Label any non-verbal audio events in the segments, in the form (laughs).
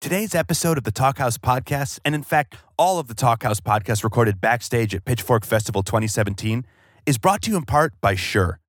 Today's episode of the Talkhouse Podcast, and in fact, all of the Talkhouse podcasts recorded backstage at Pitchfork Festival 2017, is brought to you in part by Shure.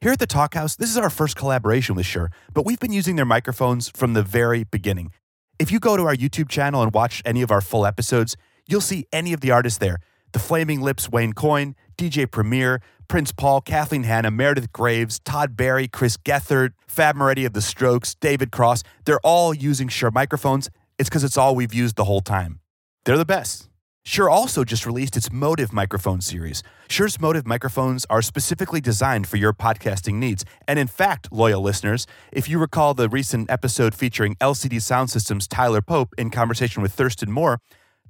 Here at the Talkhouse, this is our first collaboration with Shure, but we've been using their microphones from the very beginning. If you go to our YouTube channel and watch any of our full episodes, you'll see any of the artists there. The Flaming Lips, Wayne Coyne, DJ Premier, Prince Paul, Kathleen Hanna, Meredith Graves, Todd Barry, Chris Gethard, Fab Moretti of The Strokes, David Cross. They're all using Shure microphones. It's because it's all we've used the whole time. They're the best. Shure also just released its MOTIV microphone series. Shure's MOTIV microphones are specifically designed for your podcasting needs. And in fact, loyal listeners, if you recall the recent episode featuring LCD Soundsystem's Tyler Pope in conversation with Thurston Moore,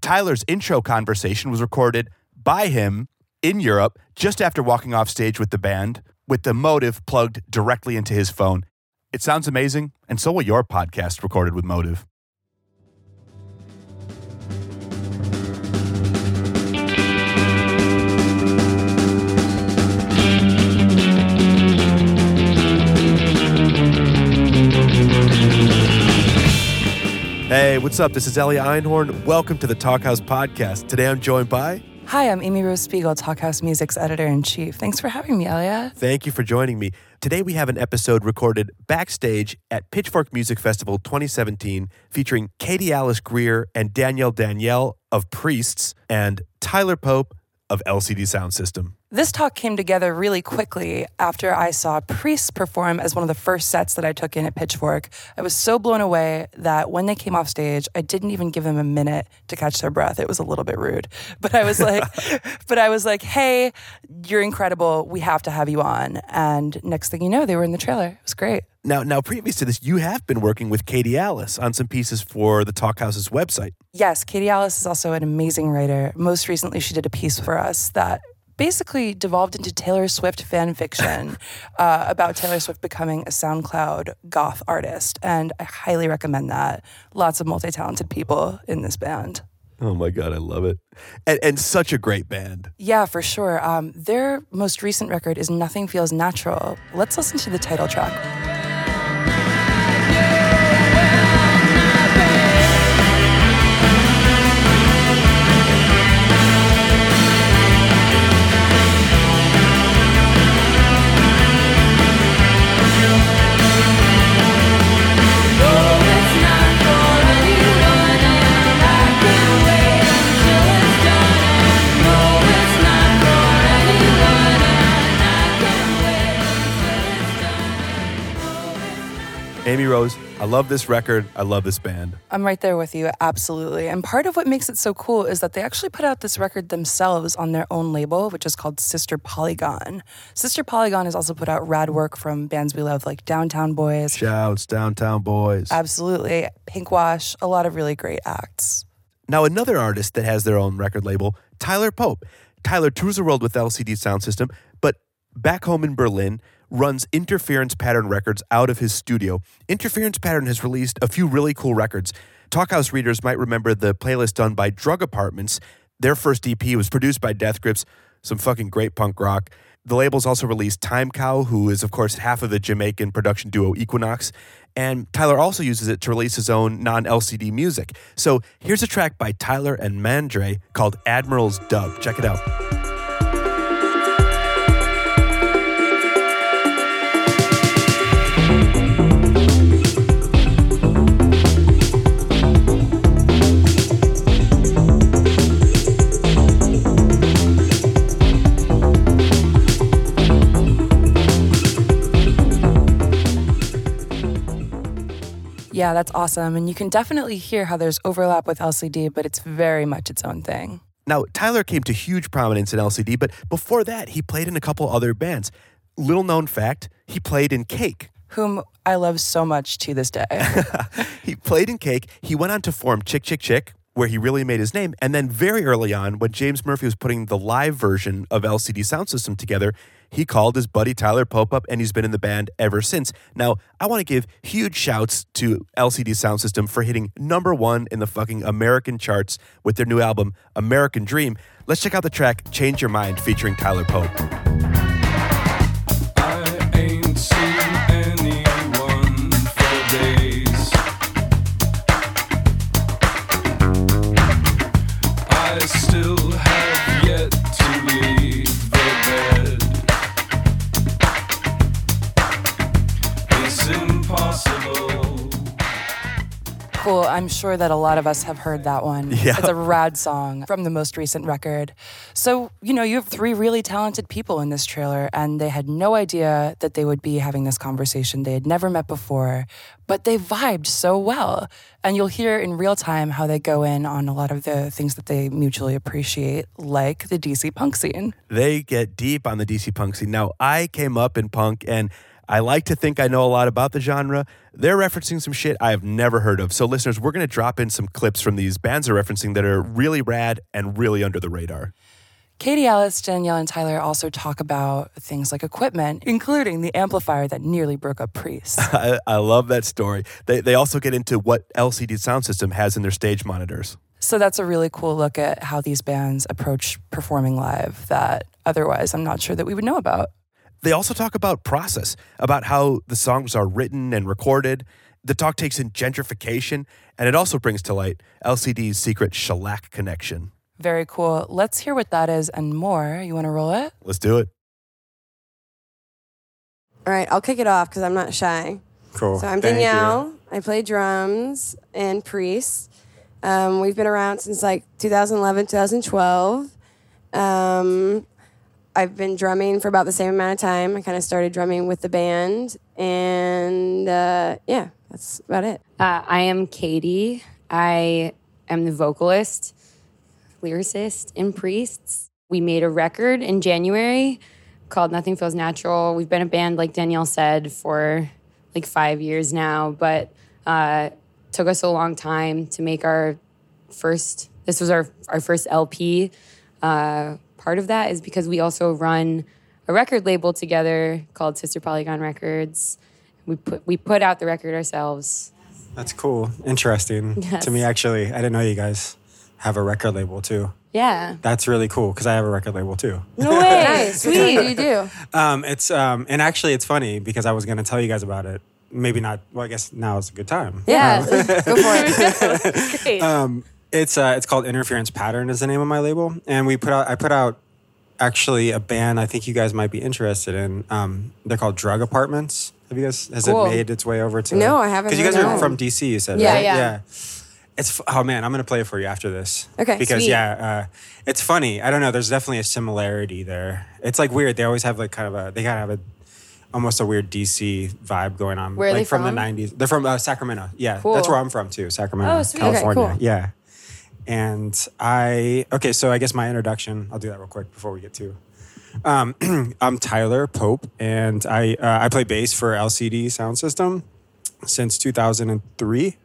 Tyler's intro conversation was recorded by him in Europe just after walking off stage with the band with the MOTIV plugged directly into his phone. It sounds amazing, and so will your podcast recorded with MOTIV. Hey, what's up? This is Elia Einhorn. Welcome to the Talkhouse Podcast. Today I'm joined by. Hi, I'm Amy Rose Spiegel, Talkhouse Music's editor in chief. Thanks for having me, Elia. Thank you for joining me. Today we have an episode recorded backstage at Pitchfork Music Festival 2017 featuring Katie Alice Greer and Daniele Daniele of Priests and Tyler Pope of LCD Soundsystem. This talk came together really quickly after I saw Priests perform as one of the first sets that I took in at Pitchfork. I was so blown away that when they came off stage, I didn't even give them a minute to catch their breath. It was a little bit rude. (laughs) But I was like, (laughs) but I was like, hey, you're incredible. We have to have you on. And next thing you know, they were in the trailer. It was great. Now, now, previous to this, you have been working with Katie Alice on some pieces for the Talkhouse's website. Yes, Katie Alice is also an amazing writer. Most recently, she did a piece for us that basically devolved into Taylor Swift fan fiction (laughs) uh, about Taylor Swift becoming a SoundCloud goth artist. And I highly recommend that. Lots of multi talented people in this band. Oh my God, I love it. And, and such a great band. Yeah, for sure. Um, their most recent record is Nothing Feels Natural. Let's listen to the title track. Amy Rose, I love this record. I love this band. I'm right there with you, absolutely. And part of what makes it so cool is that they actually put out this record themselves on their own label, which is called Sister Polygon. Sister Polygon has also put out rad work from bands we love like Downtown Boys. Shouts, Downtown Boys. Absolutely. Pinkwash, a lot of really great acts. Now, another artist that has their own record label, Tyler Pope. Tyler tours the world with LCD Soundsystem, but back home in Berlin, runs Interference Pattern Records out of his studio. Interference Pattern has released a few really cool records. Talkhouse readers might remember the playlist done by Drug Apartments. Their first EP was produced by Death Grips, some fucking great punk rock. The label's also released Time Cow, who is, of course, half of the Jamaican production duo Equiknoxx. And Tyler also uses it to release his own non LCD music. So here's a track by Tyler and Mandre called Admiral's Dub. Check it out. Yeah, that's awesome. And you can definitely hear how there's overlap with LCD, but it's very much its own thing. Now, Tyler came to huge prominence in LCD, but before that, he played in a couple other bands. Little known fact, he played in Cake. Whom I love so much to this day. (laughs) he played in Cake. He went on to form Chick Chick Chick, where he really made his name. And then very early on, when James Murphy was putting the live version of LCD Soundsystem together, he called his buddy Tyler Pope up and he's been in the band ever since. Now, I want to give huge shouts to LCD Soundsystem for hitting number one in the fucking American charts with their new album, American Dream. Let's check out the track Change Your Mind featuring Tyler Pope. Cool. I'm sure that a lot of us have heard that one. (laughs) Yeah. It's a rad song from the most recent record. So, you know, you have three really talented people in this trailer, and they had no idea that they would be having this conversation. They had never met before, but they vibed so well. And you'll hear in real time how they go in on a lot of the things that they mutually appreciate, like the DC punk scene. They get deep on the DC punk scene. Now, I came up in punk and I like to think I know a lot about the genre. They're referencing some shit I have never heard of. So, listeners, we're going to drop in some clips from these bands they're referencing that are really rad and really under the radar. Katie Alice, Daniele, and Tyler also talk about things like equipment, including the amplifier that nearly broke up Priests. (laughs) I, I love that story. They, they also get into what LCD Soundsystem has in their stage monitors. So that's a really cool look at how these bands approach performing live that otherwise I'm not sure that we would know about. They also talk about process, about how the songs are written and recorded. The talk takes in gentrification, and it also brings to light LCD's secret shellac connection. Very cool. Let's hear what that is and more. You want to roll it? Let's do it. All right, I'll kick it off because I'm not shy. Cool. So I'm Thank you. Daniele. I play drums in Priests. Um, we've been around since like 2011, 2012. Um, I've been drumming for about the same amount of time. I kind of started drumming with the band, and uh, yeah, that's about it. Uh, I am Katie. I am the vocalist, lyricist in Priests. We made a record in January called Nothing Feels Natural. We've been a band, like Daniele said, for like five years now, but uh, took us a long time to make our first. This was our our first LP. Uh, part of that is because we also run a record label together called Sister Polygon Records. We put we put out the record ourselves. That's cool. Interesting Yes. to me, actually. I didn't know you guys have a record label too. Yeah. That's really cool because I have a record label too. No way. (laughs) Nice. Which one do you do? Um, it's um, and actually it's funny because I was gonna tell you guys about it. Maybe not. Well, I guess now is a good time. Yeah. (laughs) Go for it. (laughs) Great. It's uh, it's called Interference Pattern is the name of my label, and we put out I put out actually a band I think you guys might be interested in. Um, they're called Drug Apartments. Have you guys has Cool. it made its way over to? No, I haven't Because you guys are from DC, you said Yeah, right? yeah. yeah. It's oh man, I'm gonna play it for you after this. Okay, Because sweet. yeah, uh, it's funny. I don't know. There's definitely a similarity there. It's like weird. They always have like kind of a. They kind of have a. Almost a weird DC vibe going on. Where are like they from? from? the 90s. They're from uh, Sacramento. Yeah, Cool. that's where I'm from too. Sacramento, Oh, sweet. Okay, California. cool. Yeah. And I okay, so I guess my introduction. I'll do that real quick before we get to. Um, (clears throat) I'm Tyler Pope, and I uh, I play bass for LCD Soundsystem since 2003,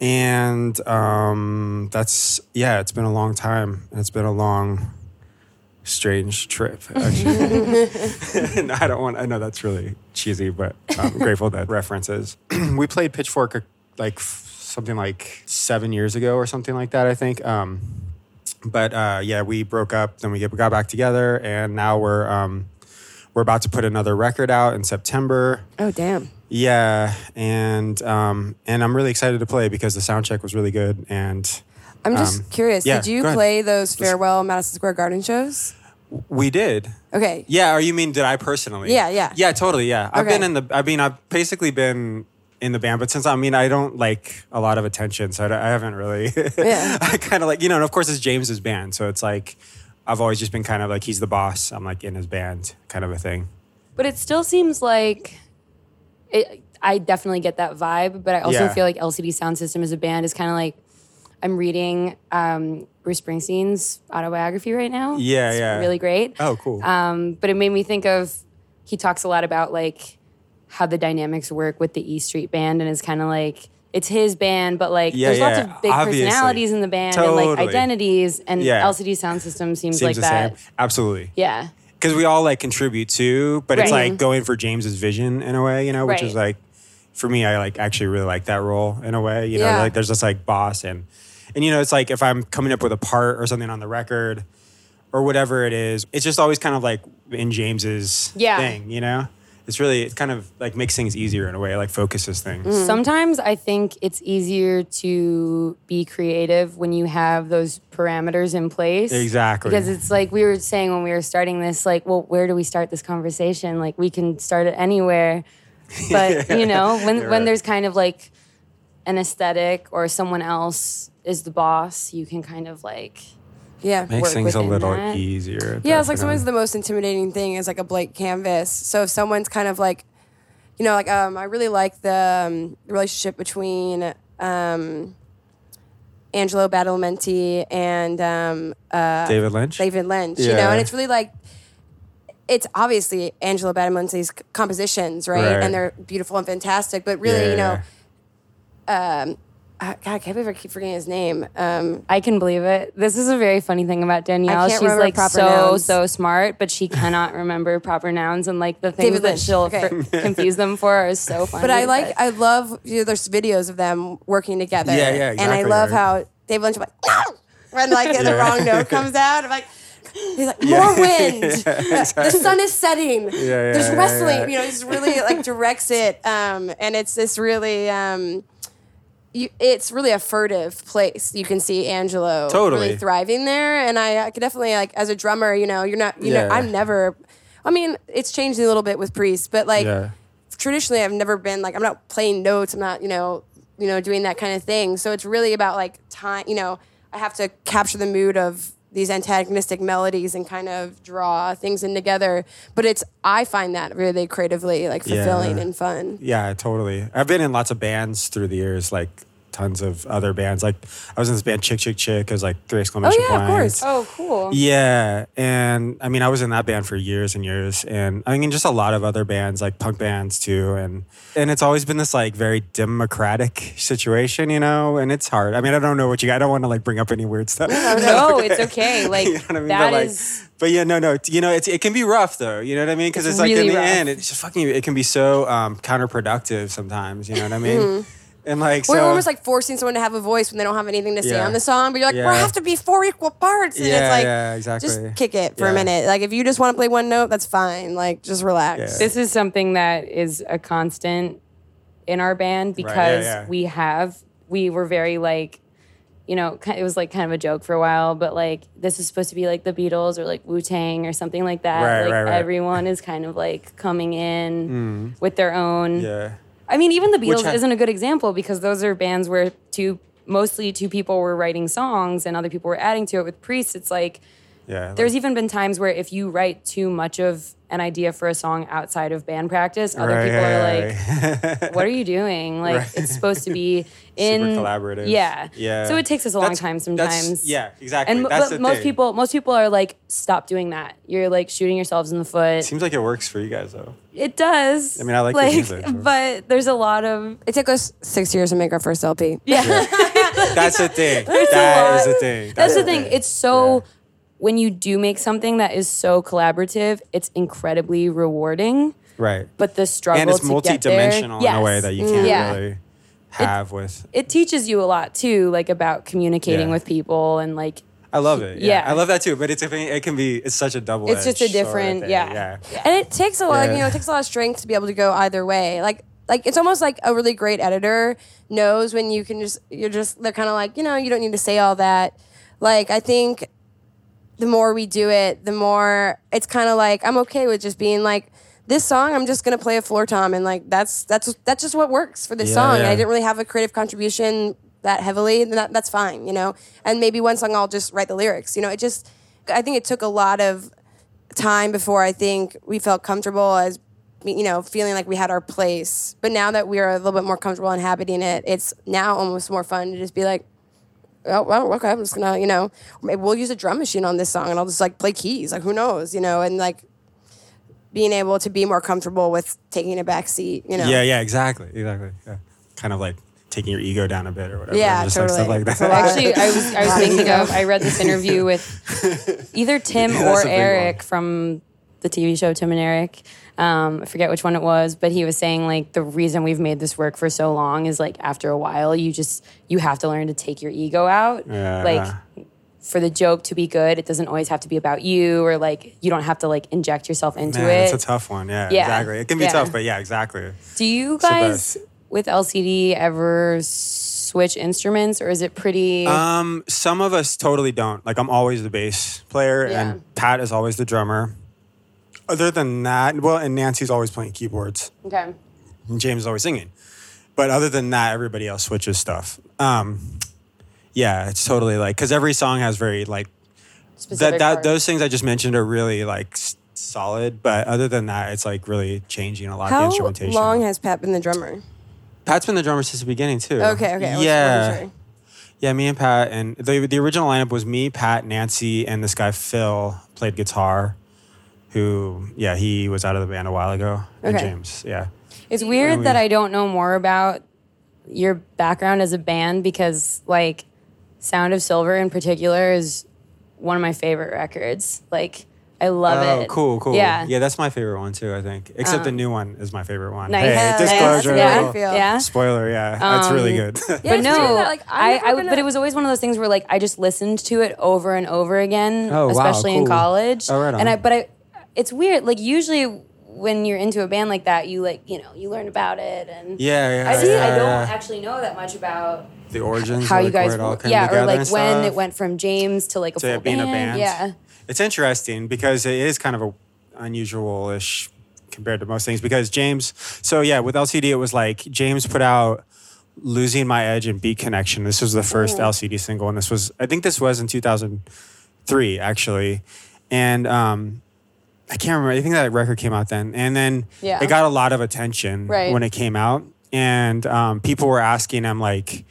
and um, that's yeah, it's been a long time. It's been a long, strange trip. (laughs) Actually, (laughs) No, I don't want. I know that's really cheesy, but I'm grateful that (laughs) references. (clears throat) we played Pitchfork uh, like something like seven years ago or something like that. I think. Um, but uh, yeah, we broke up. Then we get, got back together, and now we're um, we're about to put another record out in September. Oh, damn. Yeah, and um, and I'm really excited to play because the sound check was really good. And I'm just Um, curious. yeah, did you play those farewell Madison Square Garden shows? we did. Okay. Yeah, or you mean did I personally? Yeah, yeah. Yeah, totally. Yeah, I've been in the. I mean, I've basically been in the band, but since I mean, I don't like a lot of attention, so I, I haven't really. (laughs) Yeah. I kind of like you know, and of course it's James's band, so it's like I've always just been kind of like he's the boss. I'm like in his band, kind of a thing. but it still seems like it, I definitely get that vibe, but I also Yeah. feel like LCD Soundsystem as a band is kind of like I'm reading um, Bruce Springsteen's autobiography right now. Yeah, It's yeah. Really great. Oh, cool. Um, but it made me think of he talks a lot about like how the dynamics work with the E Street Band, and it's kind of like it's his band, but like Yeah, there's lots of big obviously. personalities in the band and like identities, and Yeah. LCD Soundsystem seems, Seems like that. same. Absolutely. Yeah. because we all like contribute too, but it's like going for James's vision in a way, you know, which is like for me, I like actually really like that role in a way, you know, Yeah. like there's this like boss and and you know, it's like if I'm coming up with a part or something on the record or whatever it is, it's just always kind of like in James's Yeah. thing, you know. It's really it kind of like makes things easier in a way, like focuses things. Mm. Sometimes I think it's easier to be creative when you have those parameters in place. Exactly. Because it's like we were saying when we were starting this, like, well, where do we start this conversation? Like, we can start it anywhere. (laughs) But, you know, when, You're when there's kind of like an aesthetic or someone else is the boss, you can kind of like Yeah. Makes work things a little that. easier. Yeah, it's like definitely. sometimes the most intimidating thing is like a blank canvas. So if someone's kind of like, you know, like um, I really like the um, relationship between um, Angelo Badalamenti and um, uh, David Lynch. David Lynch. You know, and it's really like. It's obviously Angelo Badalamenti's compositions, right? Right. And they're beautiful and fantastic. But really, Yeah, you know, yeah. um, God, I can't believe I keep forgetting his name. Um, I can believe it. This is a very funny thing about Daniele. She's like so nouns. so smart, but she cannot (laughs) remember proper nouns and like the things David that Lynch, she'll okay. fr- confuse them for are so funny. But I like, I love, you know, there's videos of them working together. Yeah, yeah, And I love how David Lynch like, no! When like the (laughs) wrong note comes out, I'm like, he's like, more (laughs) wind. The sun is setting. yeah, There's yeah, wrestling. yeah. You know, he's really like directs it. Um, and it's this really, um, you, it's really a furtive place. You can see Angelo Totally. really thriving there. And I, I could definitely like as a drummer, you know, you're not, you know, Yeah. I'm never. I mean, it's changed a little bit with Priests, but like yeah. traditionally I've never been like I'm not playing notes. I'm not you know you know doing that kind of thing. So it's really about like time. You know, I have to capture the mood of these antagonistic melodies and kind of draw things in together. But it's I find that really creatively like fulfilling Yeah. and fun. Yeah, totally. I've been in lots of bands through the years, like tons of other bands. Like I was in this band Chick Chick Chick. It was like three exclamation oh, yeah, of points. course. Oh, cool. Yeah, and I mean, I was in that band for years and years, and I mean, just a lot of other bands, like punk bands too, and and it's always been this like very democratic situation, you know, and it's hard. I mean, I don't know what you. I don't want to like bring up any weird stuff. No, (laughs) (laughs) it's okay. Like You know what I mean? that but like, is- but yeah, no, no. You know, it's it can be rough though. You know what I mean? Because it's, like in the rough. end, it's fucking. It can be so um, counterproductive sometimes. You know what I mean? And like, We're so, almost like forcing someone to have a voice when they don't have anything to say Yeah. on the song, but you're like, Yeah. we have to be four equal parts. And Yeah, it's like, yeah, exactly. just kick it for a minute. Like, if you just want to play one note, that's fine. Like, just relax. Yeah. this is something that is a constant in our band yeah, because yeah. we have we were very like you know it was like kind of a joke for a while but like this is supposed to be like the beatles or like wu-tang or something like that Right, like right, right. everyone is kind of like coming in mm. with their own yeah. I mean even the beatles ha- isn't a good example because those are bands where two mostly two people were writing songs and other people were adding to it with priests it's like Yeah. there's even been times where if you write too much of an idea for a song outside of band practice, other Right, people are yeah, like, (laughs) "What are you doing? Like, Right. it's supposed to be (laughs) in Super collaborative. Yeah, Yeah. So it takes us a long That's- time sometimes. yeah, exactly. And That's but the most thing. people, most people are like, "Stop doing that. You're like shooting yourselves in the foot." Seems like it works for you guys though. It does. I mean, I like the music, so. but there's a lot of It took us six years to make our first LP. yeah. That's the thing. There's a That is the thing. That's the thing. It's so Yeah. When you do make something that is so collaborative, it's incredibly rewarding. right. But the struggle And it's to get there- multi-dimensional in a way that you can't Yeah. really have with. it teaches you a lot too, like about communicating Yeah. with people and like I love it. Yeah. Yeah. I love that too. But it's. It can be. It's such a double. It's just a different- thing. yeah. Yeah. And it takes a lot, Yeah. you know, it takes a lot of strength to be able to go either way. Like, like it's almost like a really great editor knows when you can just, you're just, they're kind of like, you know, you don't need to say all that. Like, I think the more we do it, the more it's kind of like I'm okay with just being like, this song, I'm just gonna play a floor tom, and like that's that's that's just what works for this Yeah, song. Yeah. I didn't really have a creative contribution that heavily, then that, that's fine, you know. And maybe one song I'll just write the lyrics, you know. It just, I think it took a lot of time before I think we felt comfortable as you know feeling like we had our place. But now that we're a little bit more comfortable inhabiting it, it's now almost more fun to just be like. Oh, well, okay. I'm just gonna, you know, maybe we'll use a drum machine on this song, and I'll just like play keys. Like, who knows, you know, and like being able to be more comfortable with taking a back seat, you know. Yeah. Yeah. Exactly. Exactly. Yeah. Kind of like taking your ego down a bit or whatever. Yeah, just like stuff totally. like that. Actually, I was I was thinking of I read this interview with (laughs) either Tim That's or Eric from the TV show Tim and Eric. Um, I forget which one it was, but he was saying like the reason we've made this work for so long is like after a while you just you have to learn to take your ego out. Yeah. Like for the joke to be good, it doesn't always have to be about you or like you don't have to like inject yourself into Man, it. it's a tough one. Yeah, Yeah. exactly. It can be Yeah. tough, but yeah, exactly. Do you guys with LCD ever switch instruments or is it pretty Um, some of us totally don't. Like I'm always the bass player, Yeah. and Pat is always the drummer. Other than that, well, and Nancy's always playing keyboards, Okay. and James is always singing. but other than that, everybody else switches stuff. Um, yeah, it's totally like because every song has very like Specific that parts. those things I just mentioned are really like s- solid. But other than that, it's like really changing a lot of the instrumentation. How instrumentation. long has Pat been the drummer? Pat's been the drummer since the beginning too. Okay, okay. I was- Yeah. wasn't sure. Yeah, me and Pat, and the the original lineup was me, Pat, Nancy, and this guy Phil played guitar. Who, yeah, he was out of the band a while ago. And Okay. James, yeah. It's weird we- that I don't know more about your background as a band because, like, Sound of Silver in particular is one of my favorite records. Like, I love it. oh, it. cool, cool. Yeah. yeah, that's my favorite one too. I think, except the Um, new one is my favorite one. Nice. Hey, Yeah, that's disclosure. a yeah. good feel. Yeah. Spoiler, yeah, that's really Um, good. Yeah, but it's no, weird that, like, I'm I, never I gonna- but it was always one of those things where like I just listened to it over and over again, Oh, wow, especially in cool. college. Oh, right on. And I, but I, it's weird. Like usually when you're into a band like that, you like you know you learn about it and yeah, yeah. I see. yeah, I don't yeah. actually know that much about the origins. how you like, where guys, it all came yeah, or like when it went from James to like a to full being band. a band. Yeah, It's interesting because it is kind of a unusual-ish compared to most things because James so yeah, with LCD it was like James put out Losing My Edge and Beat Connection. This was the 1st LCD single and this was I think this was in 2003 actually. And um I can't remember. I think that record came out then. And then Yeah. it got a lot of attention Right. when it came out. And um, people were asking him like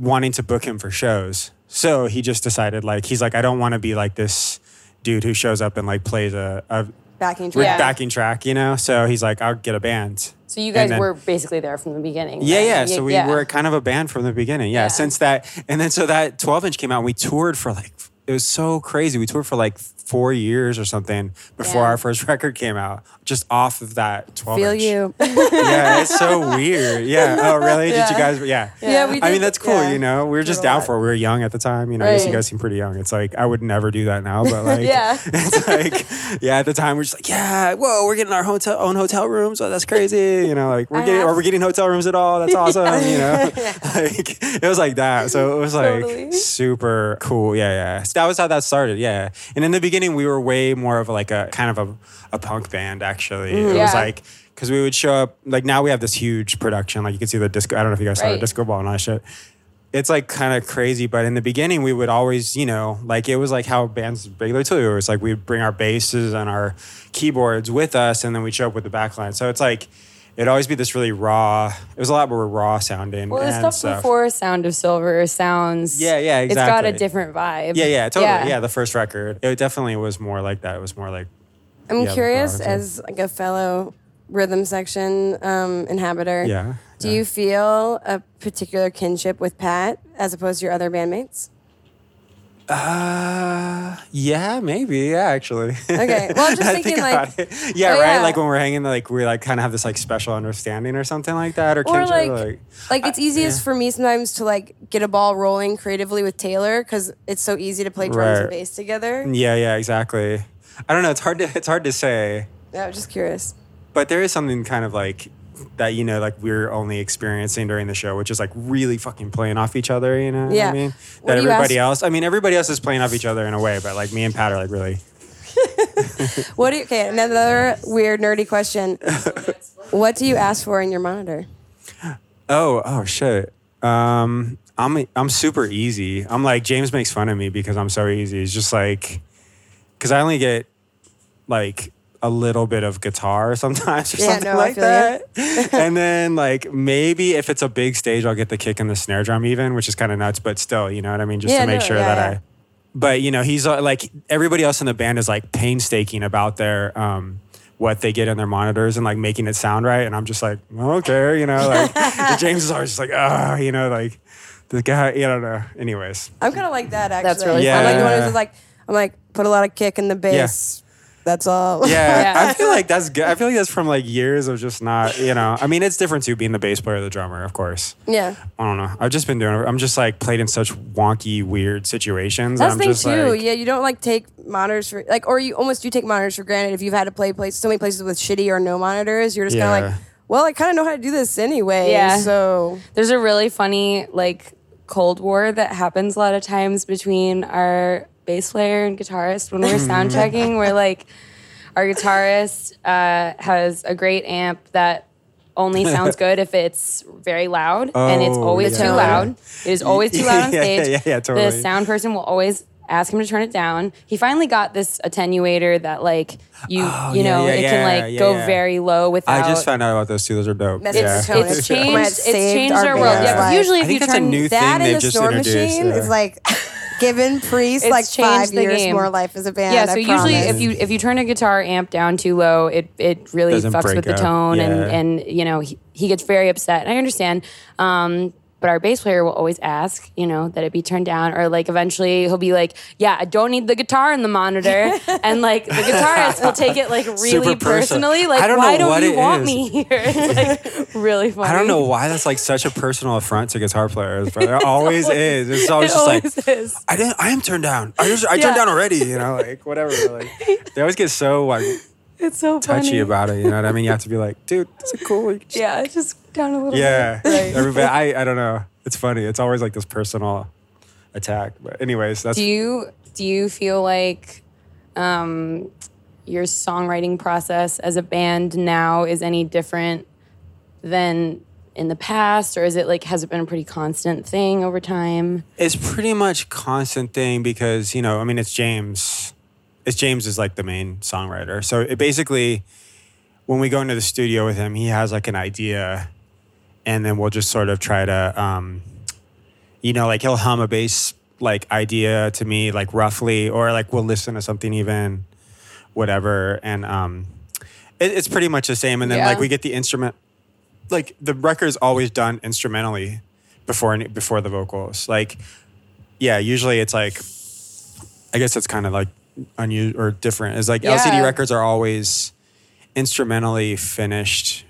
wanting to book him for shows. So he just decided like he's like I don't want to be like this dude who shows up and like plays a, a Backing track. Yeah. backing track, you know. So he's like I'll get a band. so you guys then- were basically there from the beginning. Yeah, right? yeah. So we yeah. were kind of a band from the beginning. Yeah, Yeah. since that, and then so that 12 inch came out, and we toured for like it was so crazy. We toured for like four years or something before Yeah. our (laughs) first record came out, just off of that 12 Feel inch. you. (laughs) Yeah, it's so weird. Yeah. Oh, really? Did you guys? Yeah. Yeah, we I mean, that's cool. yeah. You know, we were just down lot. for it. We were young at the time. You know, I guess you guys seem pretty young. It's like I would never do that now, but (laughs) like, Yeah. it's like, yeah, at the time we're just like, yeah, whoa, we're getting our hotel own hotel rooms. Oh, that's crazy. You know, like we're I getting, have- are we getting hotel rooms at all? That's awesome. You know, like it was like that. So it was like Totally. super cool. Yeah, yeah. That was how that started. Yeah. And in the beginning, we were way more of like a kind of a, a punk band. Actually, mm-hmm. it was like because we would show up. Like now we have this huge production. Like you can see the disco. I don't know if you guys saw the disco ball and all that shit. It's like kind of crazy, but in the beginning we would always, you know, like it was like how bands regularly too. It was like we'd bring our basses and our keyboards with us, and then we'd show up with the backline. So it's like it'd always be this really raw. It was a lot more raw sounding. Well, the and stuff stuff. before Sound of Silver sounds. Yeah, yeah, exactly. It's got a different vibe. Yeah, yeah, totally. Yeah. the first record. It definitely was more like that. It was more like I'm Yeah, curious, as like a fellow rhythm section um, inhabiter. yeah. Do yeah. you feel a particular kinship with Pat as opposed to your other bandmates? Uh, yeah, maybe. Yeah, actually. Okay. Well, (laughs) I'm just thinking, think like- yeah, Oh, right. yeah. Like when we're hanging, like we like kind of have this like special understanding or something like that, or, Or kinship, like, like like it's easiest for me sometimes to like get a ball rolling creatively with Taylor because it's so easy to play drums and bass together. yeah, yeah, exactly. I don't know. It's hard to it's hard to say, Yeah, I'm just curious. but there is something kind of like that you know like we're only experiencing during the show which is like really fucking playing off each other you know what Yeah. i mean What that everybody else i mean everybody else is playing off each other in a way but like me and pat are like really (laughs) What do you, okay, another weird nerdy question. what do you ask for in your monitor? Oh, oh shit. Um, I'm I'm super easy. I'm like James makes fun of me because I'm so easy. It's just like because I only get like a little bit of guitar (laughs) sometimes or Yeah, something no, like that. and then like maybe if it's a big stage, I'll get the kick and the snare drum even, which is kind of nuts. But still, you know what I mean, just Yeah, to make no, sure yeah, that yeah. I. But you know, he's uh, like everybody else in the band is like painstaking about their um what they get in their monitors and like making it sound right. And I'm just like, okay, you know, like James is always just like, ah, you know, like the guy, I don't know. Anyways, I'm kind of like that actually. That's really I'm like the one who's like, I'm like, put a lot of kick in the bass. That's all. yeah, (laughs) Yeah. I feel like that's good. I feel like that's from like years of just not, you know. I mean, it's different too being the bass player, or the drummer, of course. yeah. I don't know. I've just been doing. I'm just like played in such wonky, weird situations. That's I'm the thing just too. like, yeah, you don't like take monitors for like, or you almost do take monitors for granted if you've had to play place so many places with shitty or no monitors. You're just kind of like, well, I kind of know how to do this anyway. Yeah. So There's a really funny like Cold War that happens a lot of times between our bass player and guitarist when we're sound checking. we're like our guitarist uh, has a great amp that only (laughs) sounds good if it's very loud, and it's Oh, always too loud. It is always too loud on (laughs) stage. yeah, yeah, totally. The sound person will always ask him to turn it down. He finally got this attenuator that like you Oh, you yeah, know yeah, it yeah, can like yeah, go yeah. very low without. I just found out about those too. Those are dope. Message yeah. to tone it's changed. It's changed our our world. band's Yeah, usually I if think you turn That in the just snort introduced. machine yeah. is like giving Priests It's like five the years game. more life as a band. Yeah, so I usually promise. if you if you turn a guitar amp down too low, it it really Doesn't fucks break with the up. tone and and you know he, he gets very upset. And I understand. Um, but our bass player will always ask, you know, that it be turned down, or like eventually he'll be like, "Yeah, I don't need the guitar in the monitor," (laughs) and like the guitarist will take it like really Super personal. personally, like, I don't "Why know don't what you it want is. me here?" (laughs) It's like really funny. I don't know why that's like such a personal affront to guitar players, but it (laughs) always is. It's always It just always like is. I didn't. I am turned down. I just I Yeah. turned down already. You know, like whatever. Like they always get so like It's so touchy funny. about it. You know what I mean? You have to be like, dude, is it cool? You can just- Yeah, just down a little. Yeah. bit. Right. Everybody. I I don't know. It's funny. It's always like this personal attack. But anyways, that's Do you do you feel like um, your songwriting process as a band now is any different than in the past, or is it like has it been a pretty constant thing over time? It's pretty much constant thing because you know, I mean, it's James. It's James is like the main songwriter. So it basically, when we go into the studio with him, he has like an idea, and then we'll just sort of try to, um, you know, like he'll hum a bass like idea to me, like roughly, or like we'll listen to something even, whatever, and um, it, it's pretty much the same. And then Yeah. like we get the instrument, like the record's always done instrumentally before before the vocals. Like, yeah, usually it's like, I guess it's kind of like unusual or different. Is like Yeah. LCD records are always instrumentally finished.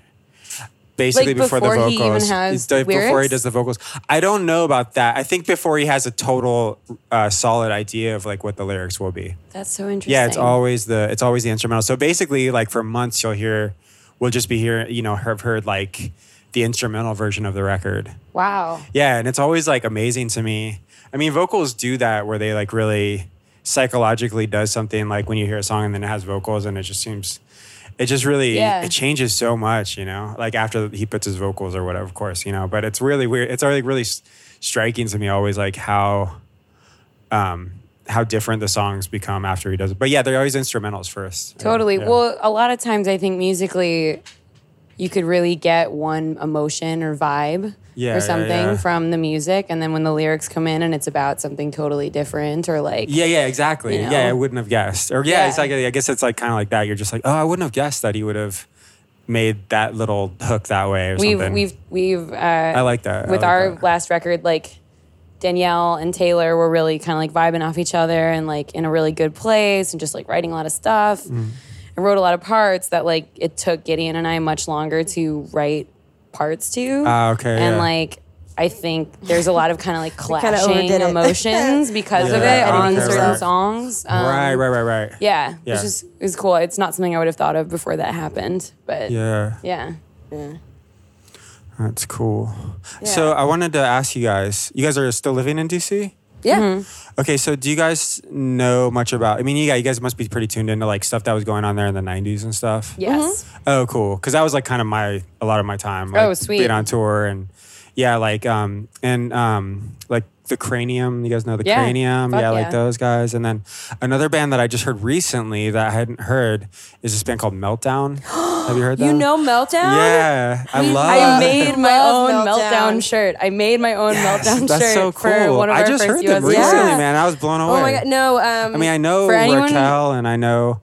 Basically, Like, before, before the he vocals, even has It's the- before he does the vocals. I don't know about that. I think before he has a total uh, solid idea of like what the lyrics will be. That's so interesting. Yeah, it's always the it's always the instrumental. So basically, like for months, you'll hear, we'll just be hearing, you know, have heard like the instrumental version of the record. wow. Yeah, and it's always like amazing to me. I mean, vocals do that where they like really psychologically does something like when you hear a song and then it has vocals and it just seems it just really Yeah. it changes so much, you know. Like after he puts his vocals or whatever, of course, you know. But it's really weird. It's really really striking to me always like how um how different the songs become after he does it. But yeah, they're always instrumentals first. Totally. Yeah. Well, a lot of times I think musically, you could really get one emotion or vibe Yeah, yeah, or something yeah. from the music, and then when the lyrics come in and it's about something totally different, or like Yeah, yeah, exactly. you Yeah, I wouldn't have guessed. Or yeah, Yeah. it's like I guess it's like kind of like that. You're just like, oh, I wouldn't have guessed that he would have made that little hook that way or we've something. we've we've uh, I like that. With like our that. last record, like Daniele and Taylor were really kind of like vibing off each other and like in a really good place and just like writing a lot of stuff Mm. And wrote a lot of parts that like it took Gideon and I much longer to write parts to. Ah, okay, And yeah. like I think there's a lot of kind of like (laughs) clashing emotions because of it on okay, certain right. songs. Um, right, right, right, right. Yeah, Yeah. it's just it's cool. It's not something I would have thought of before that happened, but Yeah, yeah. that's cool. So I wanted to ask you guys. You guys are still living in DC? Yeah. Mm-hmm. Okay, so do you guys know much about? I mean, you guys, you guys must be pretty tuned into like stuff that was going on there in the '90s and stuff. Yes. Oh, cool. Because that was like kind of my a lot of my time. Like, Oh, sweet. Being on tour and yeah, like um and um like the Cranium. You guys know the Yeah. Cranium. Fuck yeah, like yeah. those guys. And then another band that I just heard recently that I hadn't heard is this band called Meltdown. (gasps) Have you heard that? You know Meltdown? Yeah, I love. I made (laughs) my own meltdown. Meltdown. shirt. I made my own meltdown That's shirt so cool. for one of I our just first heard them US recently, Yeah. man. I was blown away. Oh my god, no. Um, I mean, I know For anyone- and I know.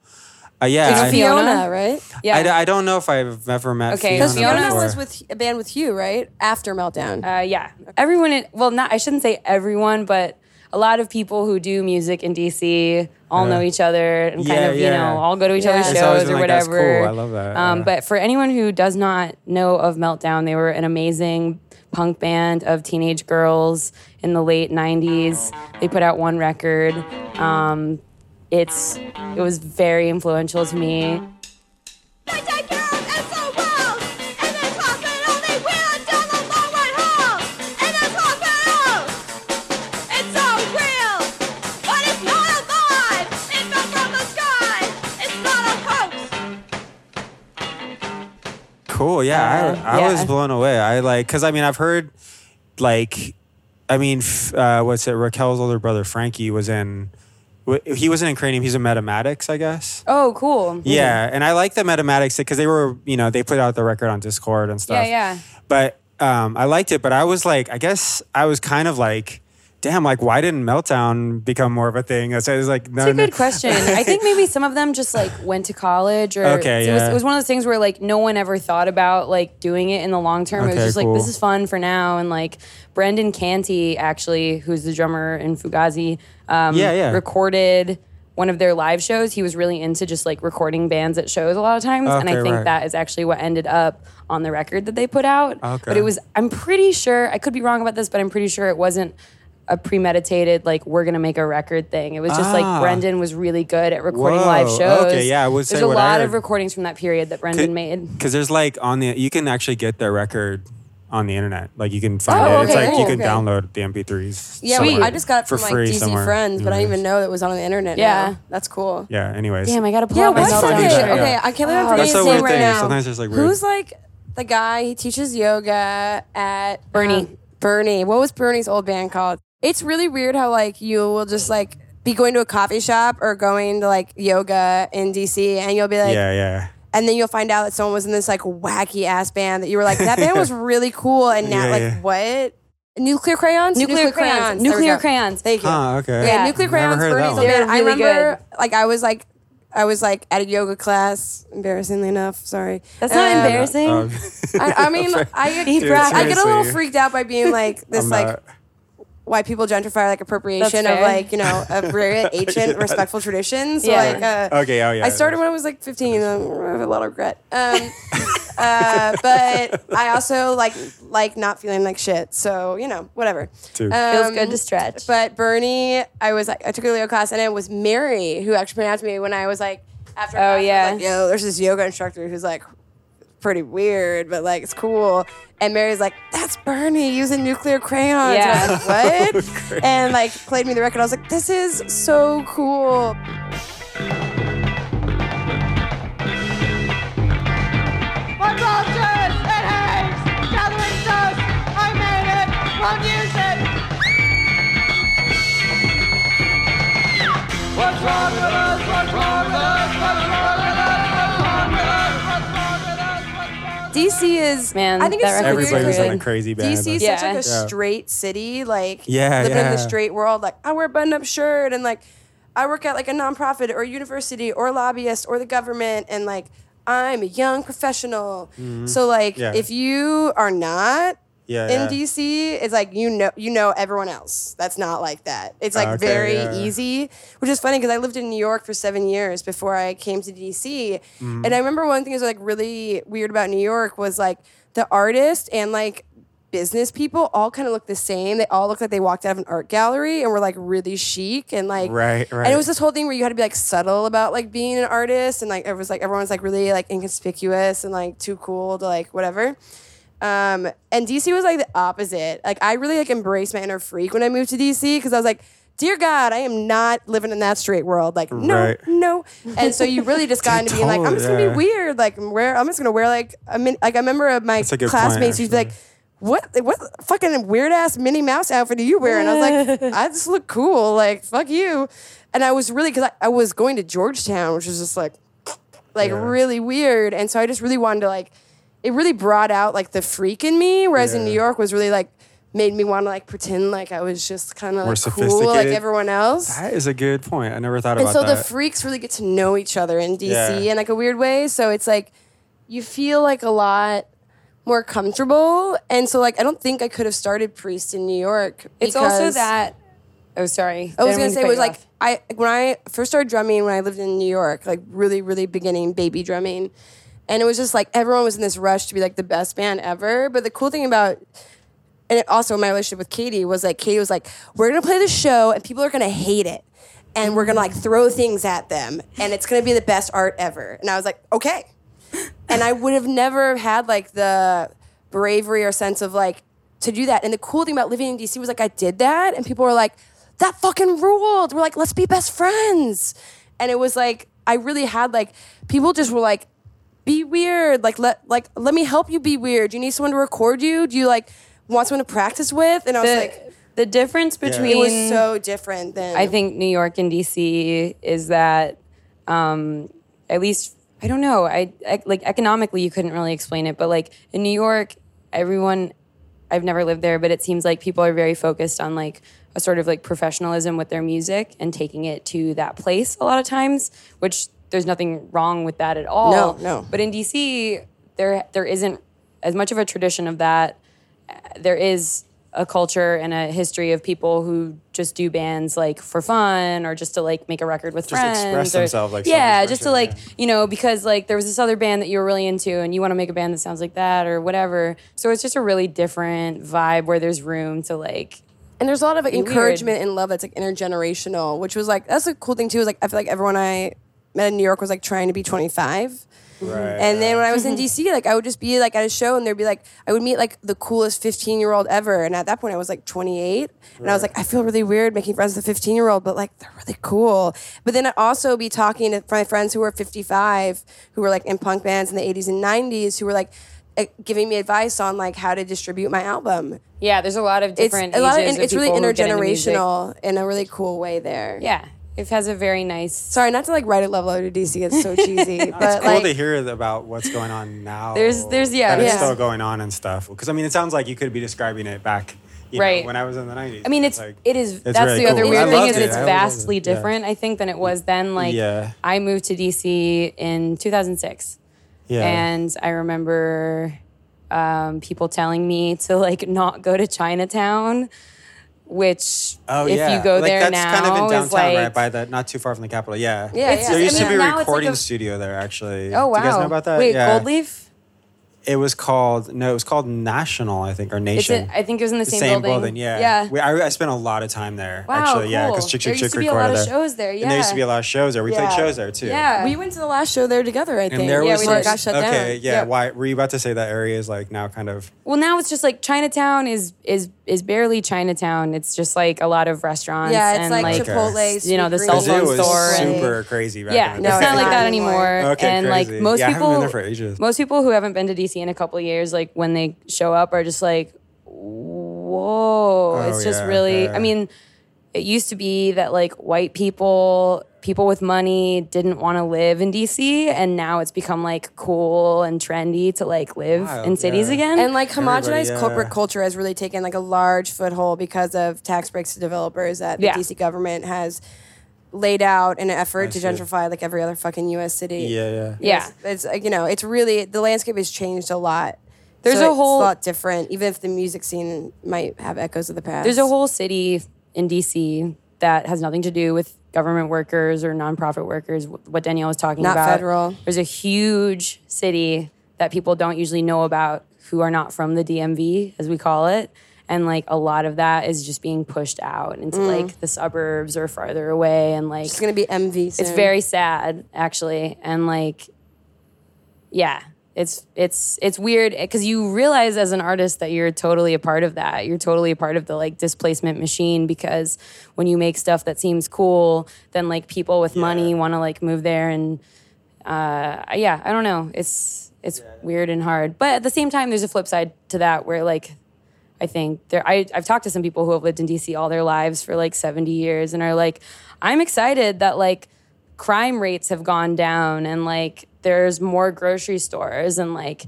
Uh, yeah, You know I, Fiona? Fiona, right? Yeah. I, I don't know if I've ever met Okay, Because Fiona, Fiona was with a band with you, right? After Meltdown. uh, yeah. Everyone, in, well, not, I shouldn't say everyone, but a lot of people who do music in DC all know each other and kind Yeah, of, you yeah. know, all go to each Yeah. other's shows been or like, that's whatever. cool. I love that, Um, yeah. But for anyone who does not know of Meltdown, they were an amazing punk band of teenage girls in the late 90s. They put out one record. Um, it's it was very influential to me. They take care of us so well. In this hospital, they wheel it down the long white hall. In this hospital, it's so real, but it's not alive. It fell from the sky. It's not a hoax. Cool. cool. Yeah, Uh, I, I was blown away. I like because I mean I've heard like I mean f- uh, what's it? Raquel's older brother Frankie was in. He wasn't in Cranium. He's in Metamatics, I guess. Oh, cool. Yeah, and I like the Metamatics because they were you know they put out the record on Dischord and stuff. Yeah, yeah. But um, I liked it. But I was like, I guess I was kind of like. Damn! Like, why didn't Meltdown become more of a thing? So was like, no, It's a no- good question. (laughs) I think maybe some of them just like went to college or Okay, it, was, yeah. it was one of those things where like no one ever thought about like doing it in the long term. it was just like this is fun for now. And like Brendan Canty actually, who's the drummer in Fugazi, um, Yeah, yeah. recorded one of their live shows. He was really into just like recording bands at shows a lot of times. and I think right. that is actually what ended up on the record that they put out. Okay. But it was I'm pretty sure I could be wrong about this, but I'm pretty sure it wasn't a premeditated like we're gonna make a record thing. It was just Ah. like Brendan was really good at recording Whoa, live shows. okay, yeah, I would say There's a lot of recordings from that period that Brendan made. Because there's like on the you can actually get their record on the internet. Like you can find Oh, it. It's okay, like you can okay. download the MP3s. Yeah, somewhere well, I just got it for from like free DC somewhere. friends, but I didn't even know that was on the internet. Yeah. now. that's cool. Yeah. Anyways. Damn, I gotta pull Yeah, out my what's That's funny that- shirt. yeah. Okay, I can't believe I'm Oh, forgetting That's his a name weird right thing. now. Sometimes there's like weird. Who's like the guy? He teaches yoga at Bernie. um, Bernie. What was Bernie's old band called? It's really weird how like you will just like be going to a coffee shop or going to like yoga in DC, and you'll be like, yeah. Yeah. and then you'll find out that someone was in this like wacky ass band that you were like, that band was (laughs) really cool, and now Yeah, like yeah. what? Nuclear crayons. Nuclear, crayons. There we Nuclear go. crayons. Thank you. Oh, okay. Yeah, Yeah. nuclear Never crayons. heard of that Bernie's one. band. They're I really remember, good. like, I was like, I was like at a yoga class. Embarrassingly enough, sorry. That's not Um, embarrassing. (laughs) Um, I, I mean, I get, Deep I get a little seriously. freaked out by being like (laughs) this, I'm like not- white people gentrify like appropriation of like you know (laughs) a very ancient, respectful traditions. So Yeah. like, uh, Okay, oh, yeah. I started when I was like 15. and I have a lot of regret. Um, (laughs) uh, but I also like like not feeling like shit. So you know, whatever. Too. Feels Um, good to stretch. But Bernie, I was like, I took a Leo class, and it was Mary who actually pointed out to me when I was like, after Oh, class, I was yeah. like, yo, there's this yoga instructor who's like pretty weird, but like it's cool. And Mary's like, that's Bernie using nuclear crayons. Was like, (laughs) what? and like played me the record. I was like, this is so cool. DC is Man, I think that it's so record's weird. Everybody's really in a good. crazy band. DC is Yeah. such like a Yeah. straight city, like Yeah, living in the straight world. Like I wear a button-up shirt, and like I work at like a nonprofit or a university or a lobbyist or the government, and like I'm a young professional. So like Mm-hmm. Yeah. if you are not Yeah, in yeah. DC, it's like you know you know everyone else. That's not like that. It's like Okay, very yeah. easy, which is funny because I lived in New York for seven years before I came to DC, Mm-hmm. and I remember one thing that was like really weird about New York was like the artist and like business people all kind of look the same. They all look like they walked out of an art gallery and were like really chic and like Right, right. And it was this whole thing where you had to be like subtle about like being an artist and like it was like everyone's like really like inconspicuous and like too cool to like whatever. Um, and DC was like the opposite. Like I really like embraced my inner freak when I moved to DC because I was like, dear God, I am not living in that straight world. Like no, Right. no. And so you really just got into being like, I'm just gonna be weird. Like wear, I'm just gonna wear like a min- like I remember uh, my classmates used to be like. What what fucking weird ass Minnie Mouse outfit are you wearing? I was like, (laughs) I just look cool. Like fuck you. And I was really because I, I was going to Georgetown, which was just like like Yeah. really weird. And so I just really wanted to like it really brought out like the freak in me. Whereas in New York was really like made me want to like pretend like I was just kind of More like cool like sophisticated. everyone else. That is a good point. I never thought And about so the freaks really get to know each other in DC Yeah. in like a weird way. So it's like you feel like a lot more comfortable. And so like I don't think I could have started Priests in New York. It's also because- that. Oh, sorry. I was gonna say it was like off. I when I first started drumming when I lived in New York, like really, really beginning baby drumming. And it was just like everyone was in this rush to be like the best band ever. But the cool thing about and it also my relationship with Katie was like Katie was like, We're gonna play the show and people are gonna hate it. And we're gonna like throw things at them and it's gonna be the best art ever. And I was like, Okay. And I would have never had like the bravery or sense of like to do that. And the cool thing about living in DC was like I did that and people were like, that fucking ruled. We're like, let's be best friends. And it was like I really had like people just were like be weird. Like let like let me help you be weird. Do you need someone to record you? Do you like want someone to practice with?" And I was The, like, the difference between it was so different than I think New York and DC is that, um, at least I don't know. I, I like economically, you couldn't really explain it, but like in New York, everyone. I've never lived there, but it seems like people are very focused on like a sort of like professionalism with their music and taking it to that place a lot of times, which there's nothing wrong with that at all. No, no. But in DC, there there isn't as much of a tradition of that. There is a culture and a history of people who just do bands like for fun or just to like make a record with Just friends Just express or- themselves, like yeah just to like yeah. you know because like there was this other band that you were really into and you want to make a band that sounds like that or whatever so it's just a really different vibe where there's room to like and there's a lot of like, weird. encouragement and love that's like intergenerational, which was like that's a cool thing too. Is like I feel like everyone I met in New York was like trying to be 25. Right. And then when I was in (laughs) DC, like I would just be like at a show and there'd be like I would meet like the coolest 15 year old ever. And at that point I was like 28. And I was like, I feel really weird making friends with a 15 year old, but like they're really cool. But then I'd also be talking to my friends who were 55, who were like in punk bands in the 80s and 90s, who were like eh, giving me advice on like how to distribute my album. yeah there's a lot of It's different a lot of, ages of it's really people who get into music. intergenerational in a really cool way there. yeah it has a very nice Sorry, not to like write a love letter to DC. It's so cheesy, (laughs) It's but cool like to hear about what's going on now. There's- there's- yeah, that it's still going on and stuff. Because I mean, it sounds like you could be describing it back, you know, Right. when I was in the '90s. I mean, it's like, it is. it's that's really the other cool. weird I thing is it. it's I loved it. vastly Yeah. different. I think than it was then. Like Yeah. I moved to DC in 2006, Yeah. and I remember um, people telling me to like not go to Chinatown, which Oh if yeah, you go like, there that's now kind of in downtown, like right by the not too far from the Capitol. Yeah, Yeah, It's yeah. There used I to mean, be a now it's like recording a- studio there, actually. oh wow. Do you guys know about that? Wait, yeah. Goldleaf. It was called no, it was called National, I think, or Nation. in, I think it was in the the same, same building. building. Yeah, Yeah. We, I, I spent a lot of time there. Wow, actually, yeah, cool. because Chick There Chick used to be a lot of there. shows there, and there used to be a lot of shows there. We Yeah. played shows there too. Yeah. we went to the last show there together. I think. And there Yeah, was we before did. it got shut okay, down. yeah. Yep. Why were you about to say that area is like now kind of Well, now it's just like Chinatown is is is barely Chinatown. It's just like a lot of restaurants. Yeah, it's and like, like Chipotle, you know, the cell because it phone was store super crazy Yeah, in it's not like that anymore. anymore. Okay, and like crazy. most Yeah, I haven't people, been there for ages. most people who haven't been to DC in a couple of years, like when they show up, are just like, whoa! it's Oh, just yeah, really. yeah. I mean, it used to be that like white people, people with money, didn't want to live in DC, and now it's become like cool and trendy to like live Wild, in cities yeah. again. And like homogenized yeah. corporate culture has really taken like a large foothold because of tax breaks to developers that the Yeah. DC government has laid out in an effort I to see. gentrify like every other fucking U.S. city. Yeah, yeah. yeah. It's, it's you know, it's really the landscape has changed a lot. There's So a it's whole- lot different, even if the music scene might have echoes of the past. There's a whole city in DC that has nothing to do with government workers or nonprofit workers. wh- What Daniele was talking Not about. federal. There's a huge city that people don't usually know about who are not from the DMV, as we call it. And like a lot of that is just being pushed out into like the suburbs or farther away. And like It's gonna be MV. Soon. it's very sad actually and like yeah it's it's it's weird because you realize as an artist that you're totally a part of that you're totally a part of the like displacement machine because when you make stuff that seems cool then like people with money want to like move there and uh yeah i don't know it's it's weird and hard but at the same time there's a flip side to that where like I think there I, I've talked to some people who have lived in DC all their lives for like 70 years and are like, I'm excited that like crime rates have gone down and like there's more grocery stores and like,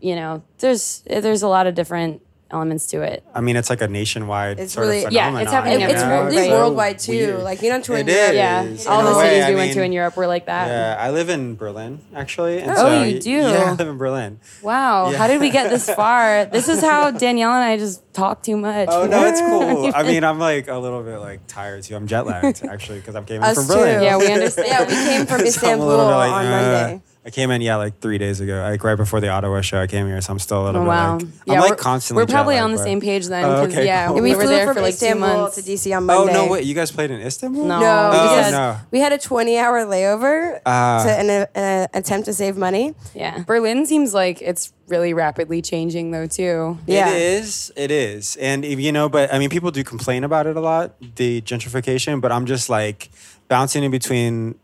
you know, there's there's a lot of different elements to it. I mean, it's like a nationwide It's sort really- of Yeah, phenomenon. it's happening you It- it's everywhere, know? really right. worldwide too. weird. Like you don't tour It in Europe. Yeah, In all the way, cities I we went to in Europe were like that. Yeah, I live in Berlin actually. And Oh, so, you do? (laughs) Yeah, I live in Berlin. Wow, Yeah. how did we get this far? this is how (laughs) Daniele and I just talk too much. Oh no, it's cool. I mean, I'm like a little bit like tired too. I'm jet lagged (laughs) actually because I'm came in Us from too. Berlin. yeah, we understand. Yeah, we came from So Istanbul little bit like, on uh, Monday. I came in, yeah, like three days ago, like right before the Ottawa show. I came here, so I'm still a little Oh, bit wow. like, yeah, I'm like we're, constantly. We're probably on the but- same page then Oh, because okay, yeah, cool. we, And we were there from for like Istanbul two months. to DC on Monday. Oh no, wait, you guys played in Istanbul? No. No, Oh, because no. we had a 20 hour layover Ah. to, in a, an attempt to save money. Yeah, Berlin seems like it's really rapidly changing though too. Yeah. It is. It is. And you know, but I mean, people do complain about it a lot, the gentrification. But I'm just like bouncing in between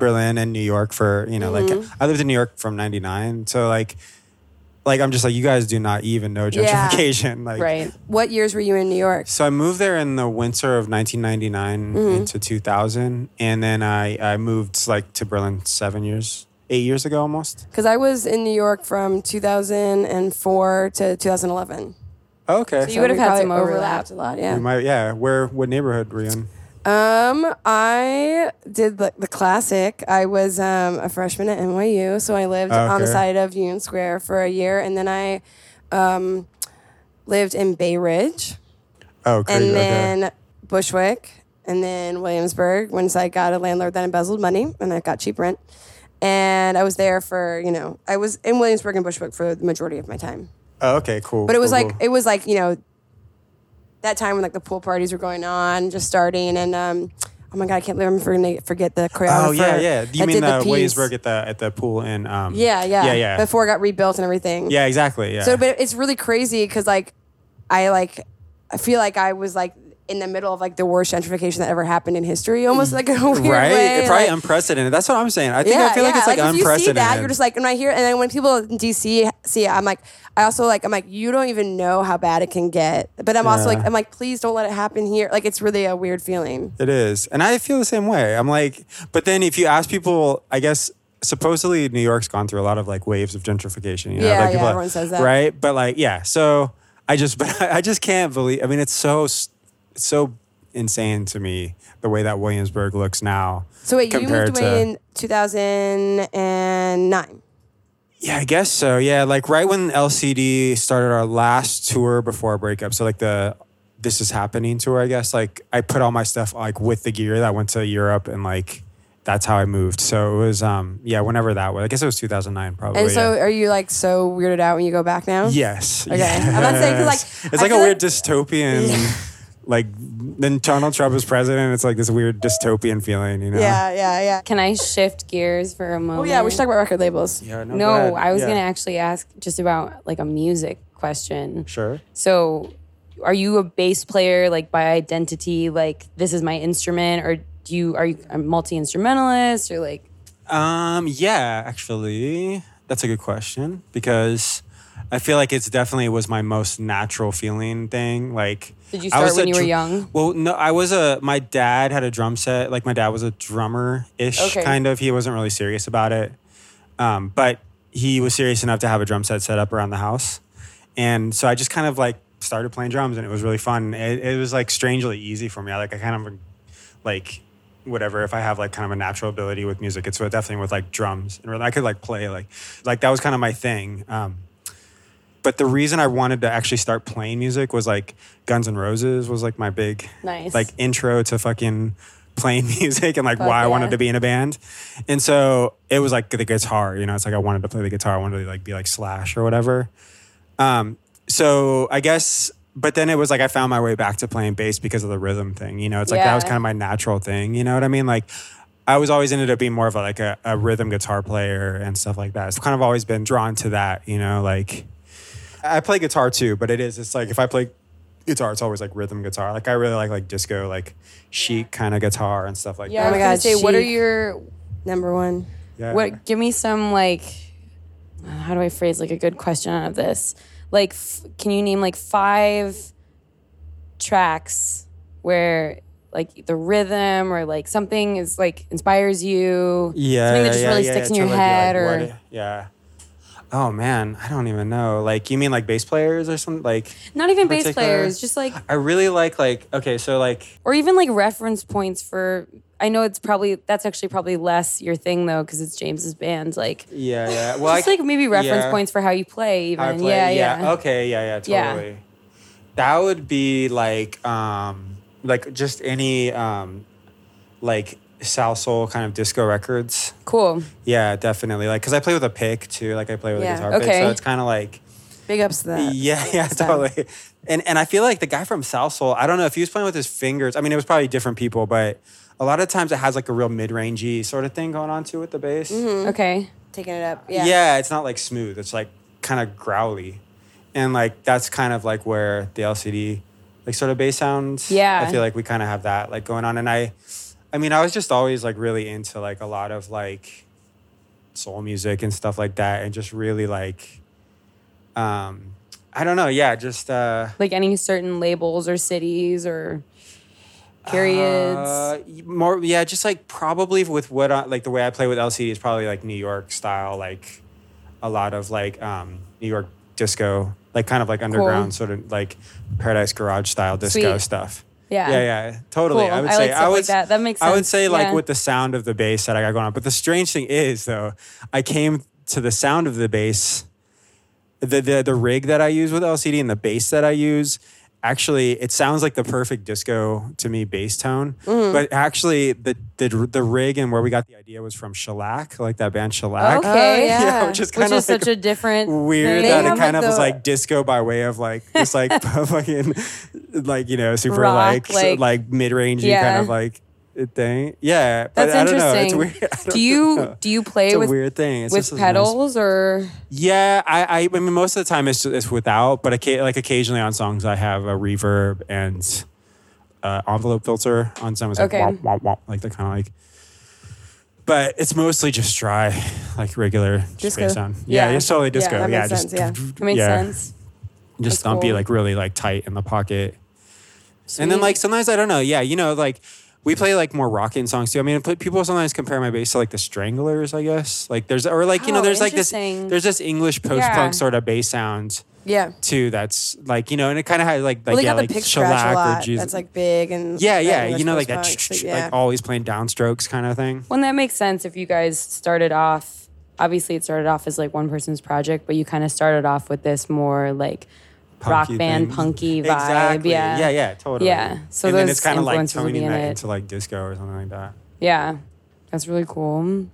Berlin and New York for you know Mm-hmm. like I lived in New York from '99, so like like I'm just like you guys do not even know Yeah. gentrification. (laughs) Like Right. What years were you in New York? So I moved there in the winter of 1999 Mm-hmm. into 2000, and then I I moved like to Berlin seven years, eight years ago almost. Because I was in New York from 2004 to 2011. Okay, So you would have had some overlap. overlapped a lot. Yeah. You might- yeah. Where what neighborhood were you in? Um, I did the, the classic. I was um, a freshman at NYU, so I lived on the side of Union Square for a year, and then I um, lived in Bay Ridge, Oh, crazy. and okay. then Bushwick, and then Williamsburg. Once I got a landlord that embezzled money, and I got cheap rent, and I was there for you know I was in Williamsburg and Bushwick for the majority of my time. Oh, okay, cool. But it was cool, like cool. it was like you know that time when like the pool parties were going on, just starting, and um, oh my god, I can't believe I'm forgetting forget the choreographer. Oh yeah, yeah. You mean did the, piece. Williamsburg at the at the pool and um Yeah, yeah, Yeah, yeah. Before it got rebuilt and everything. Yeah, exactly. Yeah. So, but it's really crazy because like I like I feel like I was like in the middle of like the worst gentrification that ever happened in history, almost like a mm. weird right? way. Probably like- unprecedented. That's what I'm saying. I think I feel like it's like, you unprecedented. see that, you're just like, and I hear, and then when people in DC see it, I'm like, I also like, I'm like, you don't even know how bad it can get. But I'm also like, I'm like, please don't let it happen here. Like, it's really a weird feeling. It is. And I feel the same way. I'm like, but then if you ask people, I guess supposedly New York's gone through a lot of like waves of gentrification. You know? Yeah, like yeah, people- everyone says that. Right. But like, yeah. So I just, (laughs) but I just can't believe, I mean, it's so, it's so insane to me the way that Williamsburg looks now. So wait, you moved away to- in 2009. Yeah, I guess so. Yeah, like right when LCD started our last tour before our breakup. So like the this is happening tour, I guess. Like I put all my stuff like with the gear that went to Europe and like that's how I moved. So it was um yeah, whenever that was. I guess it was 2009 probably. And so, yeah. are you like so weirded out when you go back now? Yes. Okay. I'm not saying like, (laughs) yes. I it's like a weird like- dystopian (laughs) like then Donald Trump is president. It's like this weird dystopian feeling, you know? Yeah, yeah, yeah. Can I shift gears for a moment? Oh yeah, we should talk about record labels. Yeah, no, No. I was Yeah. gonna actually ask just about like a music question. Sure. So, are you a bass player like by identity? Like this is my instrument, or do you are you a multi instrumentalist or like? Um, yeah, actually, that's a good question because I feel like it's definitely was my most natural feeling thing. Like, Did you I start was when you were dr- young? Well, no, I was a. My dad had a drum set. Like, my dad was a drummer ish, Okay. kind of. He wasn't really serious about it, um, but he was serious enough to have a drum set set up around the house, and so I just kind of like started playing drums, and it was really fun. It, it was like strangely easy for me. I like I kind of like whatever if i have like kind of a natural ability with music it's definitely with like drums and i could like play like like that was kind of my thing um but the reason i wanted to actually start playing music was like Guns N' Roses was like my big Nice. like intro to fucking playing (laughs) music and like Fuck why i wanted to be in a band and so it was like the guitar you know it's like i wanted to play the guitar i wanted to like be like slash or whatever um so i guess but then it was like I found my way back to playing bass because of the rhythm thing. You know, it's like that was kind of my natural thing. You know what I mean? Like I was always ended up being more of a, like a, a rhythm guitar player and stuff like that. It's kind of always been drawn to that. You know, like I play guitar too, but it is it's like if I play guitar, it's always like rhythm guitar. Like I really like like disco, like chic kind of guitar and stuff like that. Yeah, Oh I my was gonna God, say, what are your Number one. Yeah. what? Give me some like, how do I phrase like a good question out of this? Like, f- can you name like five tracks where like the rhythm or like something is like inspires you? Yeah, something that just yeah, really yeah, sticks in your like be like, head, or what- yeah. Oh man, I don't even know. Like you mean like bass players or something? Like not even bass particular- players, just like I really like like okay, so like or even like reference points for. I know it's probably that's actually probably less your thing though because it's James's band. Like yeah, yeah. Well, just I, like maybe reference yeah. points for how you play. Even I play, yeah, yeah, Okay, yeah, yeah, Yeah. totally. That would be like um like just any um like Salsoul kind of disco records. Cool. Yeah, definitely. Like cuz I play with a pick too, like I play with Yeah. a guitar pick, so it's kind of like Big ups to that. yeah, yeah, totally. And and I feel like the guy from Salsoul, I don't know if he was playing with his fingers. I mean, it was probably different people, but a lot of times it has like a real mid-rangey sort of thing going on too with the bass. Mm-hmm. Okay. Taking it up. Yeah. Yeah. it's not like smooth. It's like kind of growly. And like that's kind of like where the LCD like sort of bass sounds. Yeah. I feel like we kind of have that like going on. And I I mean, I was just always like really into like a lot of like soul music and stuff like that, and just really like, um, I don't know, yeah, just uh, Like any certain labels or cities or periods? Uh, more, yeah, just like probably with what I, like the way I play with LCD is probably like New York style, like a lot of like um, New York disco, like kind of like underground sort of like Paradise Garage style disco Sweet. stuff. Yeah. Yeah, yeah, totally. Cool. I would I say like I would like that. That makes I would sense. say like Yeah. with the sound of the bass that I got going on. But the strange thing is though, I came to the sound of the bass, the the the rig that I use with LCD and the bass that I use. Actually, it sounds like the perfect disco to me bass tone. Mm-hmm. But actually, the, the the rig and where we got the idea was from Shellac, like that band Shellac. Okay. Oh, yeah. (laughs) which is Which kind is of like such a different weird thing. that it kind like, of was like disco by way of like just like (laughs) (laughs) fucking like you know super Rock, like like- like, mid rangey Yeah. kind of like thing. Yeah, That's I don't interesting. know. It's weird. (laughs) Don't Do you know. do you play It's with weird thing. It's with a nice- pedals or yeah, I, I I mean most of the time it's it's without, but occa- like occasionally on songs I have a reverb and uh, envelope filter on some. It's like Okay. womp, womp, womp, like the kind of like. But it's mostly just dry, like regular Disco. sound. Yeah, Yeah. it's totally disco. that Yeah, makes just sense, yeah. (sniffs) that makes yeah, sense? Just That's thumpy, cool. like really like tight in the pocket. And then like sometimes I don't know. Yeah, you know, like we play like more rocking songs too. I mean, people sometimes compare my bass to like the Stranglers, I guess. Like there's or like you know, Oh, there's like this there's this English post punk Yeah. sort of bass sound Yeah. too. That's like you know, and it kind of has like like Well, they yeah, got like the pick a shellac or lot. Jesus. That's like big and yeah, that yeah, English you know, like that post-punk, yeah. like always playing downstrokes kind of thing. Well, that makes sense if you guys started off. Obviously, it started off as like one person's project, but you kind of started off with this more like rock band, thing. punky vibe. Exactly. Yeah, yeah, yeah, totally. Yeah, so and then those it's kind of like influences will be toning in that it. into like disco or something like that. Yeah, that's really cool.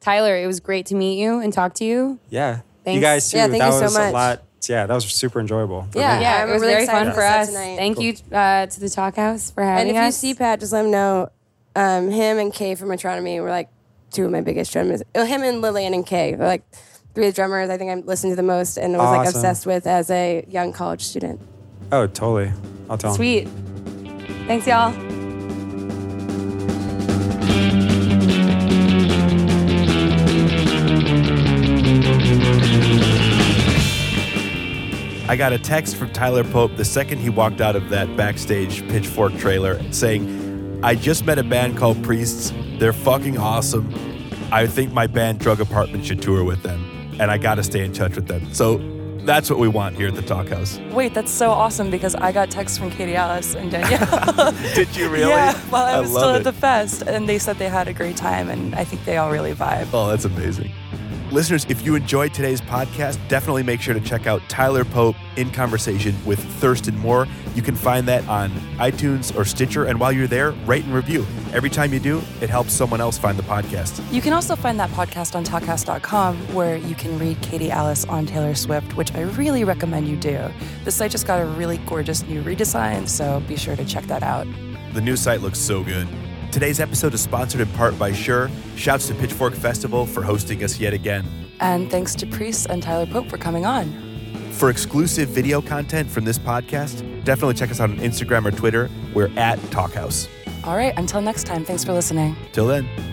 Tyler, it was great to meet you and talk to you. Yeah, you guys too. Yeah, thank that you so was much. a lot. Yeah, that was super enjoyable. Yeah. me. Yeah, it was really very fun for for the set us. tonight. Thank Cool. you uh, to the Talkhouse for having us. And having if you see Pat, just let him know. Um, him and Kay from Metronomy were like two of my biggest drummers. Oh, him and Lillian and Kay were like three of the drummers I think I listened to the most and was like Awesome. obsessed with as a young college student. Oh, totally. I'll tell 'em. Sweet. Thanks, y'all. I got a text from Tyler Pope the second he walked out of that backstage Pitchfork trailer saying, I just met a band called Priests. They're fucking awesome. I think my band Drug Apartment should tour with them, and I got to stay in touch with them. So that's what we want here at the Talkhouse. Wait, that's so awesome because I got texts from Katie Alice and Daniele. (laughs) Did you really? Yeah, while I was love still it. at the fest, and they said they had a great time, and I think they all really vibe. Oh, that's amazing. Listeners, if you enjoyed today's podcast, definitely make sure to check out Tyler Pope in conversation with Thurston Moore. You can find that on iTunes or Stitcher. And while you're there, rate and review. Every time you do, it helps someone else find the podcast. You can also find that podcast on talkhouse.com where you can read Katie Alice on Taylor Swift, which I really recommend you do. The site just got a really gorgeous new redesign, so be sure to check that out. The new site looks so good. Today's episode is sponsored in part by Shure. Shouts to Pitchfork Festival for hosting us yet again. And thanks to Priest and Tyler Pope for coming on. For exclusive video content from this podcast, definitely check us out on Instagram or Twitter. We're at Talkhouse. All right, until next time, thanks for listening. Till then.